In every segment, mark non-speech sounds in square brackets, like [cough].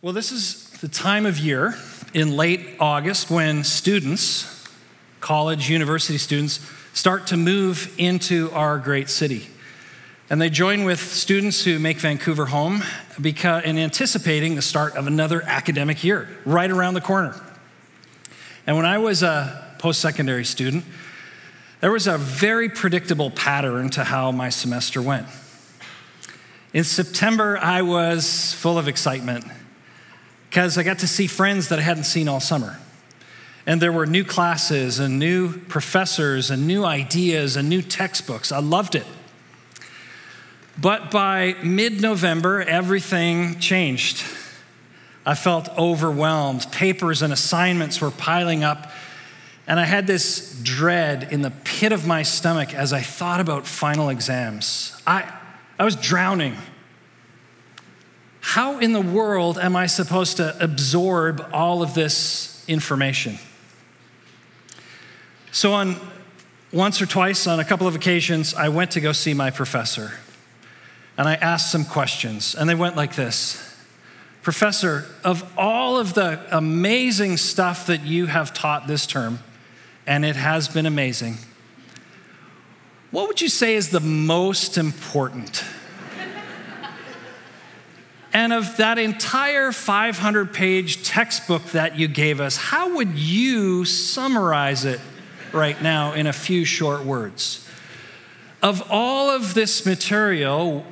Well, this is the time of year in late August when students, college, university students, start to move into our great city. And they join with students who make Vancouver home because, in anticipating the start of another academic year right around the corner. And when I was a post secondary student, there was a very predictable pattern to how my semester went. In September, I was full of excitement because I got to see friends that I hadn't seen all summer. And there were new classes and new professors and new ideas and new textbooks. I loved it. But by mid November, everything changed. I felt overwhelmed. Papers and assignments were piling up. And I had this dread in the pit of my stomach as I thought about final exams. I, I was drowning how in the world am I supposed to absorb all of this information? So, on once or twice, on a couple of occasions, I went to go see my professor. And I asked some questions, and they went like this Professor, of all of the amazing stuff that you have taught this term, and it has been amazing, what would you say is the most important? And of that entire 500 page textbook that you gave us, how would you summarize it right now in a few short words? Of all of this material,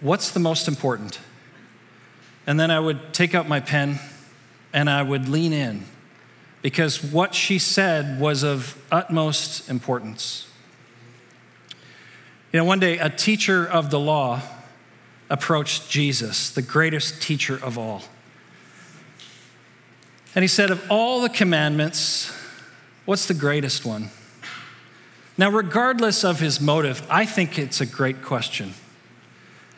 what's the most important? And then I would take out my pen and I would lean in because what she said was of utmost importance. You know, one day a teacher of the law approached Jesus, the greatest teacher of all. And he said, Of all the commandments, what's the greatest one? Now, regardless of his motive, I think it's a great question.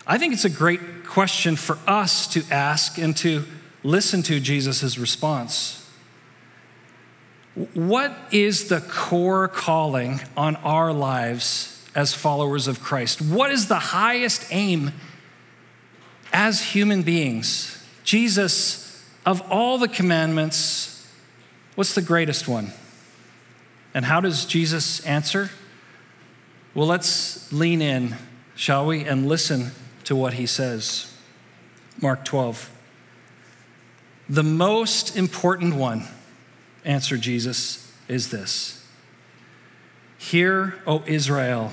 I think it's a great question for us to ask and to listen to Jesus' response. What is the core calling on our lives as followers of Christ? What is the highest aim as human beings, Jesus, of all the commandments, what's the greatest one? And how does Jesus answer? Well, let's lean in, shall we, and listen to what he says. Mark 12. The most important one, answered Jesus, is this Hear, O Israel,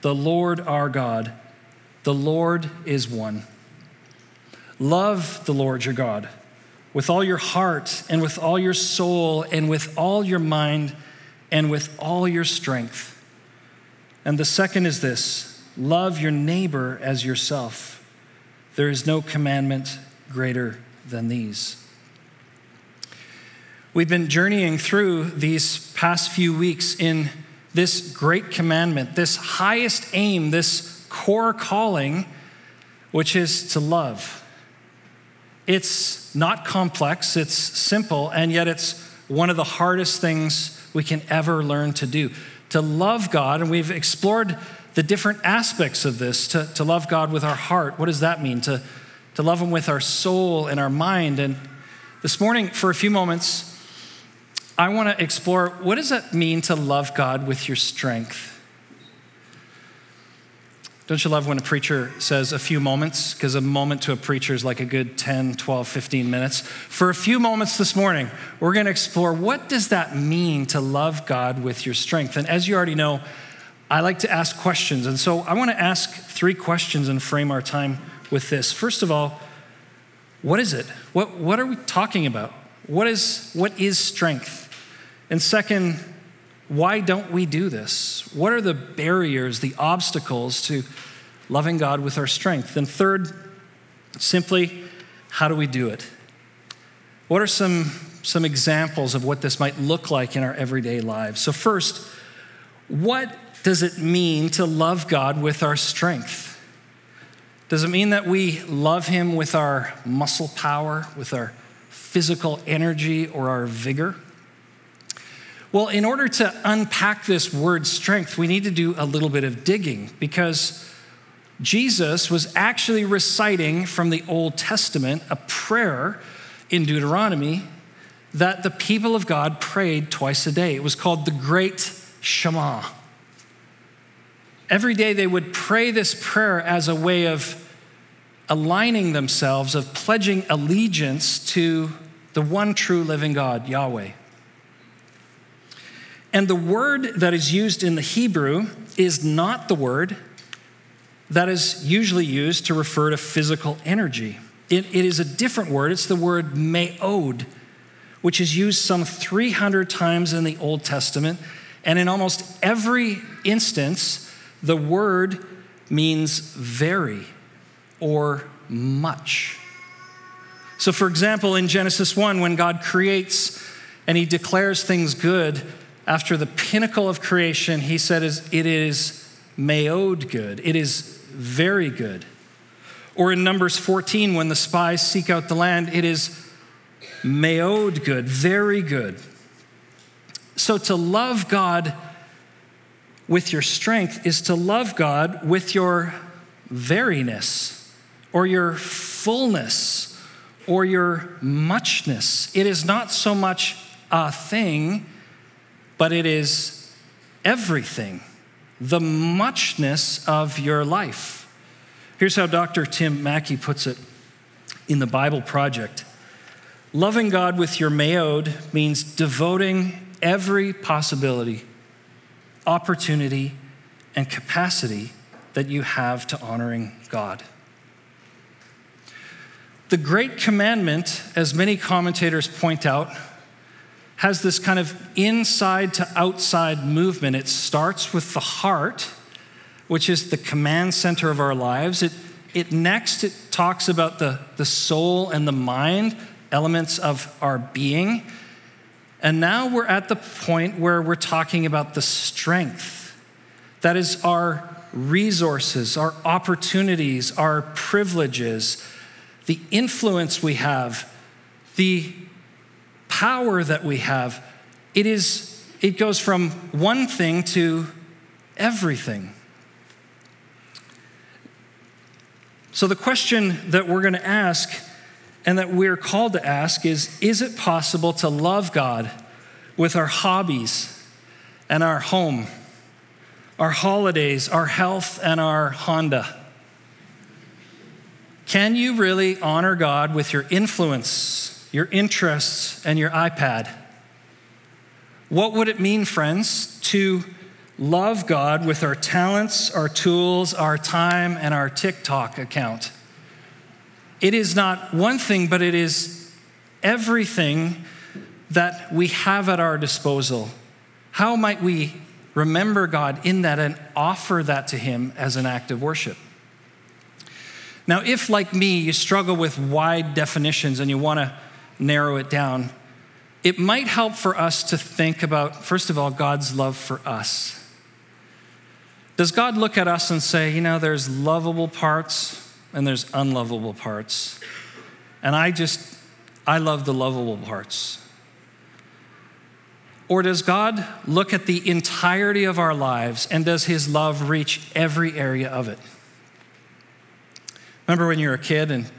the Lord our God, the Lord is one. Love the Lord your God with all your heart and with all your soul and with all your mind and with all your strength. And the second is this love your neighbor as yourself. There is no commandment greater than these. We've been journeying through these past few weeks in this great commandment, this highest aim, this core calling, which is to love. It's not complex, it's simple, and yet it's one of the hardest things we can ever learn to do. To love God, and we've explored the different aspects of this to, to love God with our heart. What does that mean? To, to love Him with our soul and our mind. And this morning, for a few moments, I want to explore what does it mean to love God with your strength? Don't you love when a preacher says a few moments? Because a moment to a preacher is like a good 10, 12, 15 minutes. For a few moments this morning, we're going to explore what does that mean to love God with your strength? And as you already know, I like to ask questions. And so I want to ask three questions and frame our time with this. First of all, what is it? What, what are we talking about? What is, what is strength? And second, why don't we do this? What are the barriers, the obstacles to loving God with our strength? And third, simply, how do we do it? What are some, some examples of what this might look like in our everyday lives? So, first, what does it mean to love God with our strength? Does it mean that we love Him with our muscle power, with our physical energy, or our vigor? Well, in order to unpack this word strength, we need to do a little bit of digging because Jesus was actually reciting from the Old Testament a prayer in Deuteronomy that the people of God prayed twice a day. It was called the Great Shema. Every day they would pray this prayer as a way of aligning themselves, of pledging allegiance to the one true living God, Yahweh. And the word that is used in the Hebrew is not the word that is usually used to refer to physical energy. it, it is a different word. It's the word meod, which is used some 300 times in the Old Testament. And in almost every instance, the word means very or much. So, for example, in Genesis 1, when God creates and he declares things good, after the pinnacle of creation, he said, It is meod good. It is very good. Or in Numbers 14, when the spies seek out the land, it is meod good, very good. So to love God with your strength is to love God with your veriness or your fullness or your muchness. It is not so much a thing, but it is everything the muchness of your life. Here's how Dr. Tim Mackie puts it in the Bible Project Loving God with your meod means devoting every possibility, opportunity, and capacity that you have to honoring God. The Great Commandment, as many commentators point out, has this kind of inside to outside movement. It starts with the heart, which is the command center of our lives. It, it next it talks about the, the soul and the mind, elements of our being. And now we're at the point where we're talking about the strength. That is our resources, our opportunities, our privileges, the influence we have, the power that we have, it is it goes from one thing to everything. So the question that we're going to ask and that we're called to ask is is it possible to love God with our hobbies and our home, our holidays, our health and our Honda? Can you really honor God with your influence your interests, and your iPad. What would it mean, friends, to love God with our talents, our tools, our time, and our TikTok account? It is not one thing, but it is everything that we have at our disposal. How might we remember God in that and offer that to Him as an act of worship? Now, if, like me, you struggle with wide definitions and you want to narrow it down, it might help for us to think about, first of all, God's love for us. Does God look at us and say, you know, there's lovable parts and there's unlovable parts? And I just, I love the lovable parts. Or does God look at the entirety of our lives and does his love reach every area of it? Remember when you were a kid and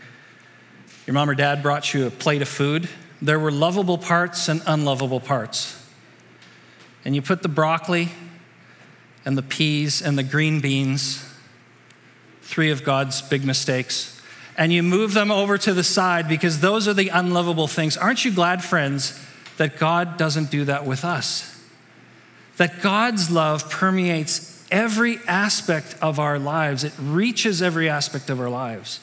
your mom or dad brought you a plate of food, there were lovable parts and unlovable parts. And you put the broccoli and the peas and the green beans, three of God's big mistakes, and you move them over to the side because those are the unlovable things. Aren't you glad, friends, that God doesn't do that with us? That God's love permeates every aspect of our lives, it reaches every aspect of our lives.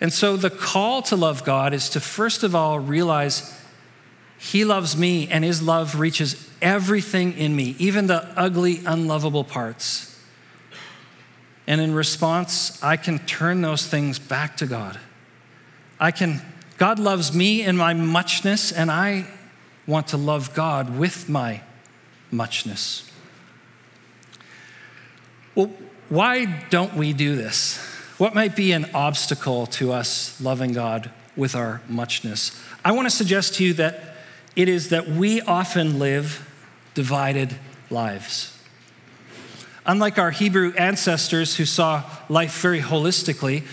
And so the call to love God is to first of all realize He loves me and His love reaches everything in me, even the ugly, unlovable parts. And in response, I can turn those things back to God. I can, God loves me in my muchness, and I want to love God with my muchness. Well, why don't we do this? What might be an obstacle to us loving God with our muchness? I want to suggest to you that it is that we often live divided lives. Unlike our Hebrew ancestors who saw life very holistically,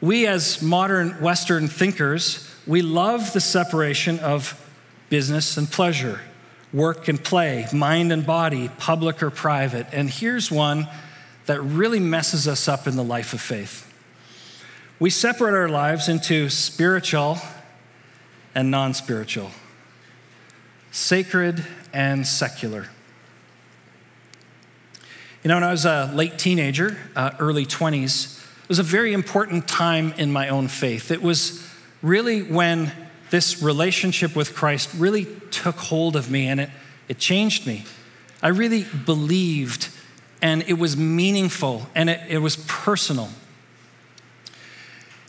we as modern Western thinkers, we love the separation of business and pleasure, work and play, mind and body, public or private. And here's one that really messes us up in the life of faith. We separate our lives into spiritual and non spiritual, sacred and secular. You know, when I was a late teenager, uh, early 20s, it was a very important time in my own faith. It was really when this relationship with Christ really took hold of me and it, it changed me. I really believed, and it was meaningful and it, it was personal.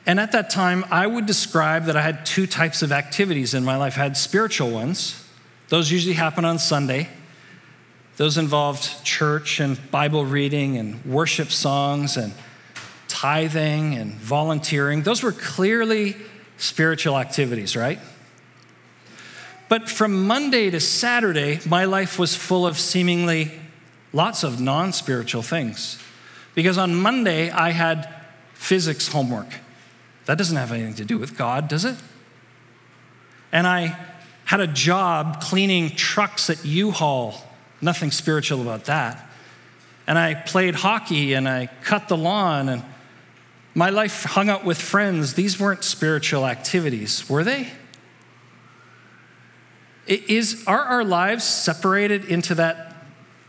And at that time, I would describe that I had two types of activities in my life. I had spiritual ones, those usually happen on Sunday. Those involved church and Bible reading and worship songs and tithing and volunteering. Those were clearly spiritual activities, right? But from Monday to Saturday, my life was full of seemingly lots of non spiritual things. Because on Monday, I had physics homework. That doesn't have anything to do with God, does it? And I had a job cleaning trucks at U Haul. Nothing spiritual about that. And I played hockey and I cut the lawn and my life hung out with friends. These weren't spiritual activities, were they? Is, are our lives separated into that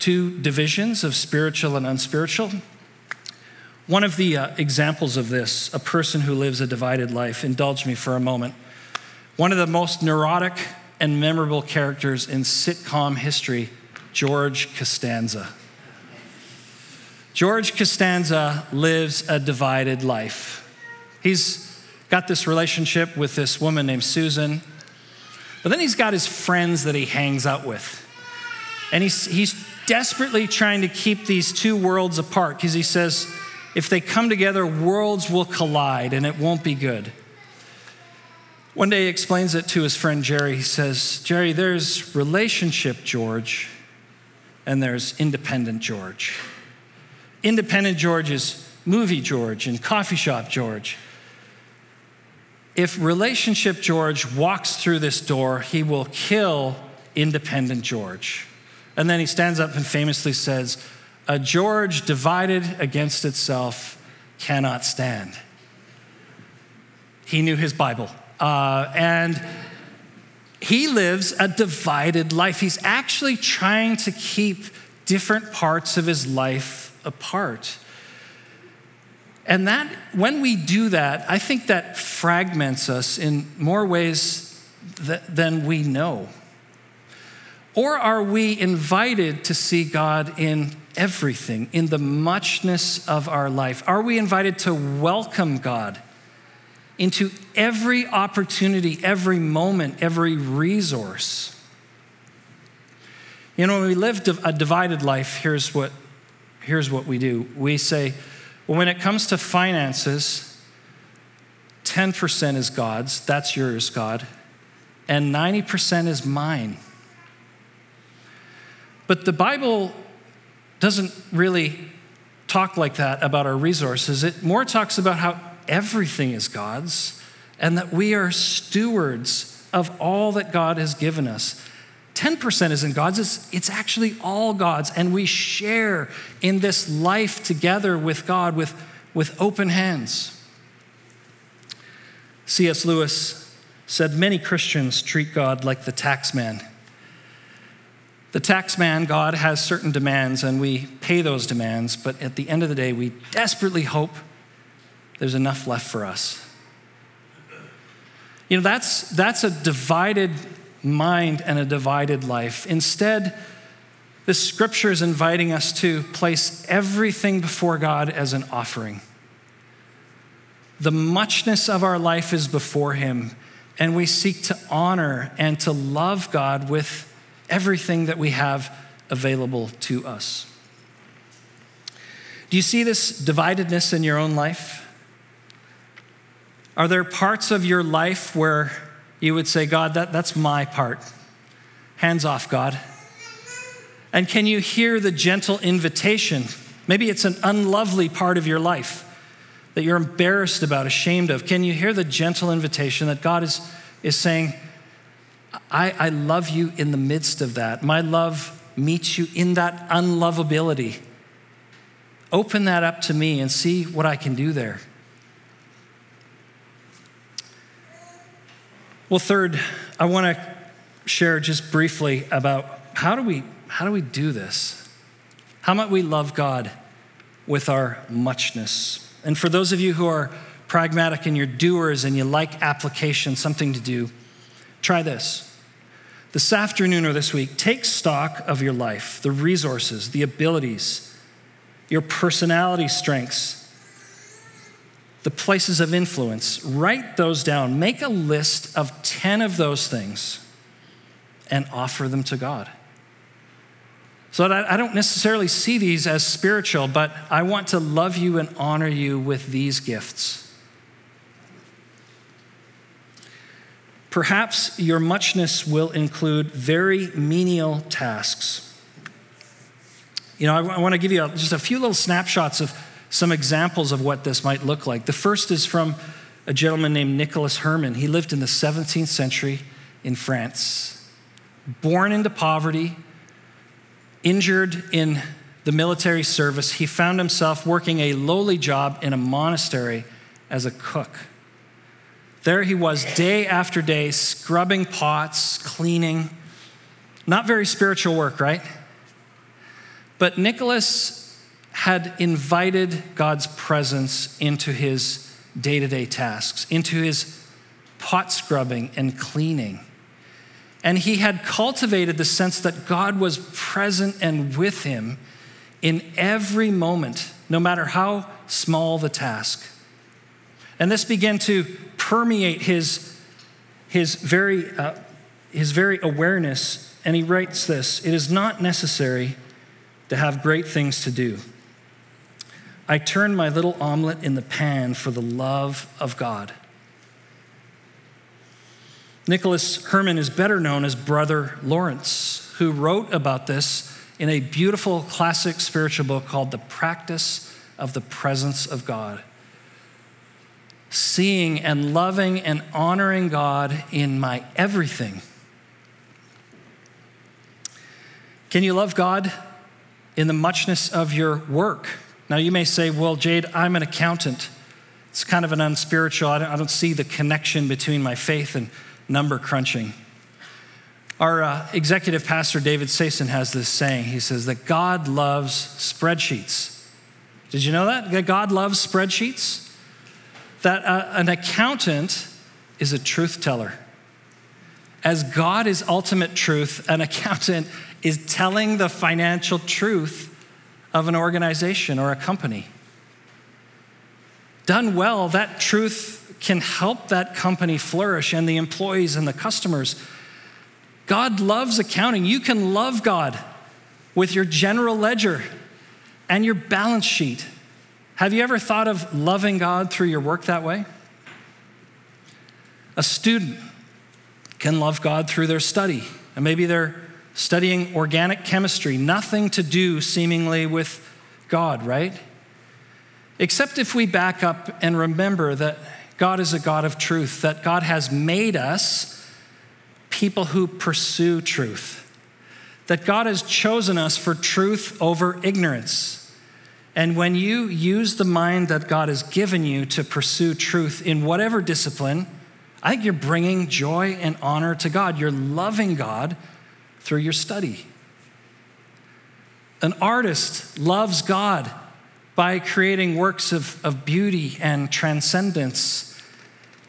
two divisions of spiritual and unspiritual? One of the uh, examples of this, a person who lives a divided life, indulge me for a moment. One of the most neurotic and memorable characters in sitcom history, George Costanza. George Costanza lives a divided life. He's got this relationship with this woman named Susan, but then he's got his friends that he hangs out with. And he's, he's desperately trying to keep these two worlds apart because he says, if they come together, worlds will collide and it won't be good. One day he explains it to his friend Jerry. He says, Jerry, there's relationship George, and there's independent George. Independent George is movie George and coffee shop George. If relationship George walks through this door, he will kill independent George. And then he stands up and famously says, A George divided against itself cannot stand. He knew his Bible. Uh, and he lives a divided life. He's actually trying to keep different parts of his life apart. And that, when we do that, I think that fragments us in more ways th- than we know. Or are we invited to see God in everything, in the muchness of our life? Are we invited to welcome God? into every opportunity, every moment, every resource. You know, when we live a divided life, here's what, here's what we do. We say, well, when it comes to finances, 10% is God's, that's yours, God, and 90% is mine. But the Bible doesn't really talk like that about our resources. It more talks about how everything is God's and that we are stewards of all that God has given us. 10% isn't God's, it's, it's actually all God's, and we share in this life together with God with, with open hands. C.S. Lewis said many Christians treat God like the tax man. The tax man, God, has certain demands, and we pay those demands, but at the end of the day, we desperately hope there's enough left for us. You know, that's, that's a divided mind and a divided life. Instead, the scripture is inviting us to place everything before God as an offering. The muchness of our life is before Him, and we seek to honor and to love God with everything that we have available to us. Do you see this dividedness in your own life? Are there parts of your life where you would say, God, that, that's my part? Hands off, God. And can you hear the gentle invitation Maybe it's an unlovely part of your life that you're embarrassed about, ashamed of. Can you hear the gentle invitation that God is, is saying, I, I love you in the midst of that. My love meets you in that unlovability. Open that up to me and see what I can do there. Well, third, I want to share just briefly about how do we how do we do this? How might we love God with our muchness? And for those of you who are pragmatic and you're doers and you like application, something to do, try this. This afternoon or this week, take stock of your life, the resources, the abilities, your personality strengths, the places of influence. Write those down. Make a list of 10 of those things and offer them to God. So I don't necessarily see these as spiritual, but I want to love you and honor you with these gifts. Perhaps your muchness will include very menial tasks. You know, I want to give you just a few little snapshots of some examples of what this might look like. The first is from a gentleman named Nicholas Herman. He lived in the 17th century in France. Born into poverty, injured in the military service, he found himself working a lowly job in a monastery as a cook. There he was, day after day, scrubbing pots, cleaning. Not very spiritual work, right? But Nicholas had invited God's presence into his day to day tasks, into his pot scrubbing and cleaning. And he had cultivated the sense that God was present and with him in every moment, no matter how small the task. And this began to permeate his, his, very, uh, his very awareness. And he writes this It is not necessary to have great things to do. I turn my little omelet in the pan for the love of God. Nicholas Herman is better known as Brother Lawrence, who wrote about this in a beautiful classic spiritual book called The Practice of the Presence of God. Seeing and loving and honoring God in my everything. Can you love God in the muchness of your work? Now, you may say, well, Jade, I'm an accountant. It's kind of an unspiritual, I don't, I don't see the connection between my faith and number crunching. Our uh, executive pastor, David Sason, has this saying. He says that God loves spreadsheets. Did you know that? That God loves spreadsheets? That uh, an accountant is a truth teller. As God is ultimate truth, an accountant [laughs] is telling the financial truth of an organization or a company. Done well, that truth can help that company flourish and the employees and the customers. God loves accounting. You can love God with your general ledger and your balance sheet. Have you ever thought of loving God through your work that way? A student can love God through their study, and maybe they're studying organic chemistry, nothing to do seemingly with God, right? Except if we back up and remember that God is a God of truth, that God has made us people who pursue truth, that God has chosen us for truth over ignorance. And when you use the mind that God has given you to pursue truth in whatever discipline, I think you're bringing joy and honor to God. You're loving God through your study. An artist loves God by creating works of, of beauty and transcendence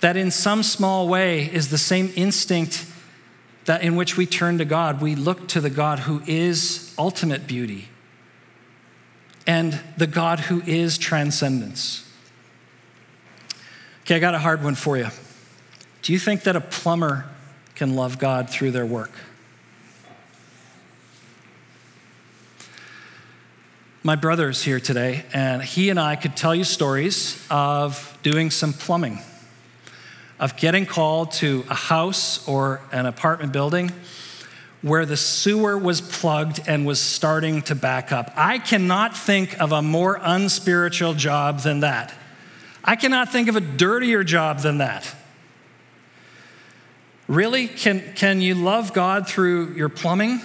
that in some small way is the same instinct that in which we turn to God. We look to the God who is ultimate beauty and the God who is transcendence. Okay, I got a hard one for you. Do you think that a plumber can love God through their work? My brother is here today, and he and I could tell you stories of doing some plumbing of getting called to a house or an apartment building where the sewer was plugged and was starting to back up. I cannot think of a more unspiritual job than that. I cannot think of a dirtier job than that. Really? Can, can you love God through your plumbing?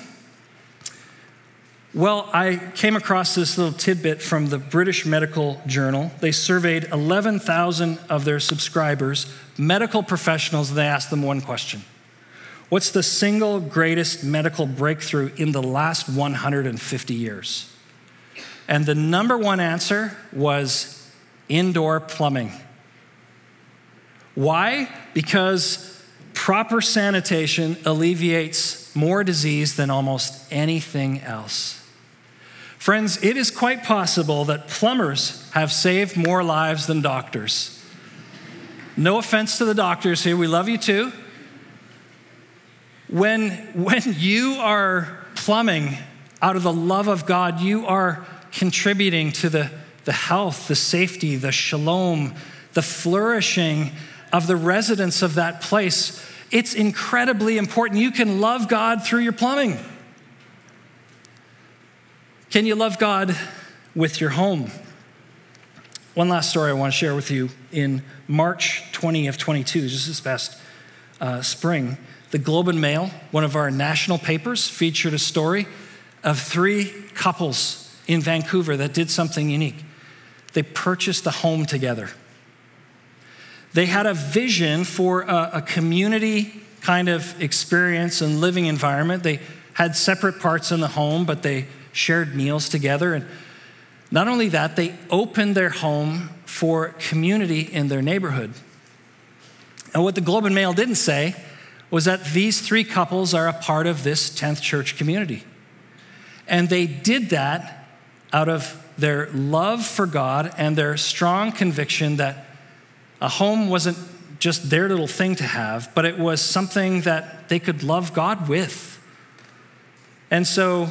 Well, I came across this little tidbit from the British Medical Journal. They surveyed 11,000 of their subscribers, medical professionals, and they asked them one question What's the single greatest medical breakthrough in the last 150 years? And the number one answer was indoor plumbing. Why? Because proper sanitation alleviates more disease than almost anything else. Friends, it is quite possible that plumbers have saved more lives than doctors. No offense to the doctors here, we love you too. When, when you are plumbing out of the love of God, you are contributing to the, the health, the safety, the shalom, the flourishing of the residents of that place. It's incredibly important. You can love God through your plumbing. Can you love God with your home? One last story I want to share with you. In March 20 of 22, just this past uh, spring, the Globe and Mail, one of our national papers, featured a story of three couples in Vancouver that did something unique. They purchased a home together. They had a vision for a, a community kind of experience and living environment. They had separate parts in the home, but they shared meals together. And not only that, they opened their home for community in their neighborhood. And what the Globe and Mail didn't say was that these three couples are a part of this 10th church community. And they did that out of their love for God and their strong conviction that a home wasn't just their little thing to have, but it was something that they could love God with. And so,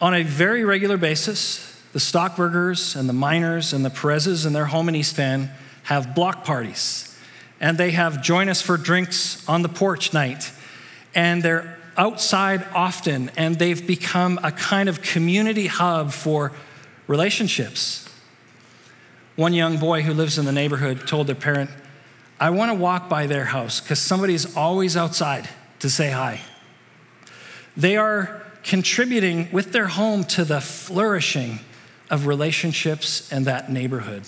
on a very regular basis, the Stockburgers and the Miners and the Perezes and their home in East Van have block parties and they have join us for drinks on the porch night. And they're outside often, and they've become a kind of community hub for relationships. One young boy who lives in the neighborhood told their parent, I want to walk by their house because somebody's always outside to say hi. They are contributing with their home to the flourishing of relationships in that neighborhood.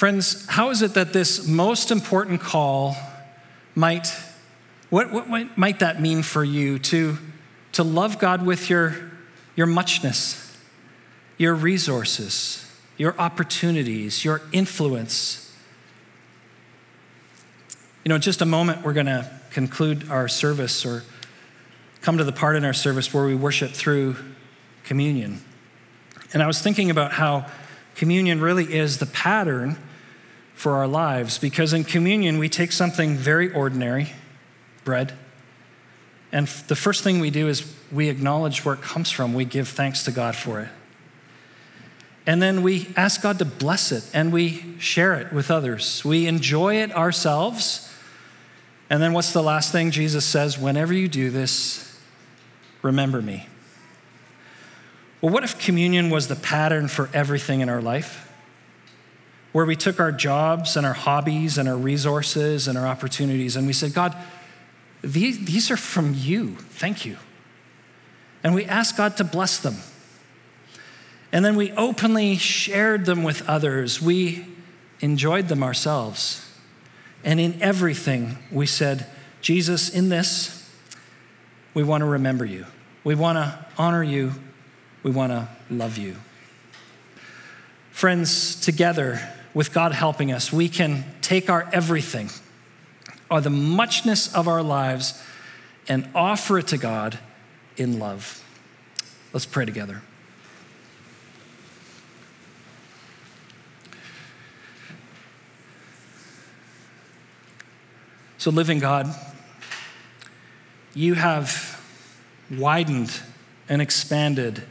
Friends, how is it that this most important call might, what, what might that mean for you to, to love God with your, your muchness, your resources, your opportunities, your influence? You know, in just a moment, we're going to conclude our service or come to the part in our service where we worship through communion. And I was thinking about how communion really is the pattern for our lives because in communion we take something very ordinary, bread, and the first thing we do is we acknowledge where it comes from. We give thanks to God for it. And then we ask God to bless it and we share it with others. We enjoy it ourselves. And then what's the last thing Jesus says? Whenever you do this, remember me. Well, what if communion was the pattern for everything in our life? Where we took our jobs and our hobbies and our resources and our opportunities and we said, God, these, these are from you. Thank you. And we asked God to bless them. And then we openly shared them with others. We enjoyed them ourselves. And in everything, we said, Jesus, in this, we want to remember you. We want to honor you. We want to love you. Friends, together, with God helping us, we can take our everything, or the muchness of our lives, and offer it to God in love. Let's pray together. So, living God, you have widened and expanded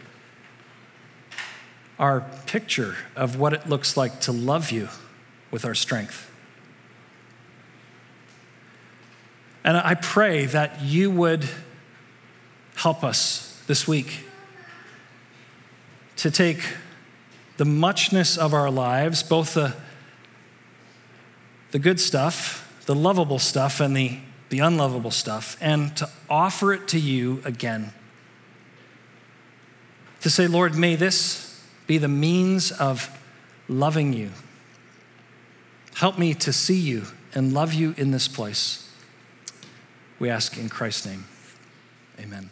our picture of what it looks like to love you with our strength. And I pray that you would help us this week to take the muchness of our lives, both the, the good stuff, the lovable stuff, and the, the unlovable stuff, and to offer it to you again. To say, Lord, may this be the means of loving you. Help me to see you and love you in this place. We ask in Christ's name. Amen.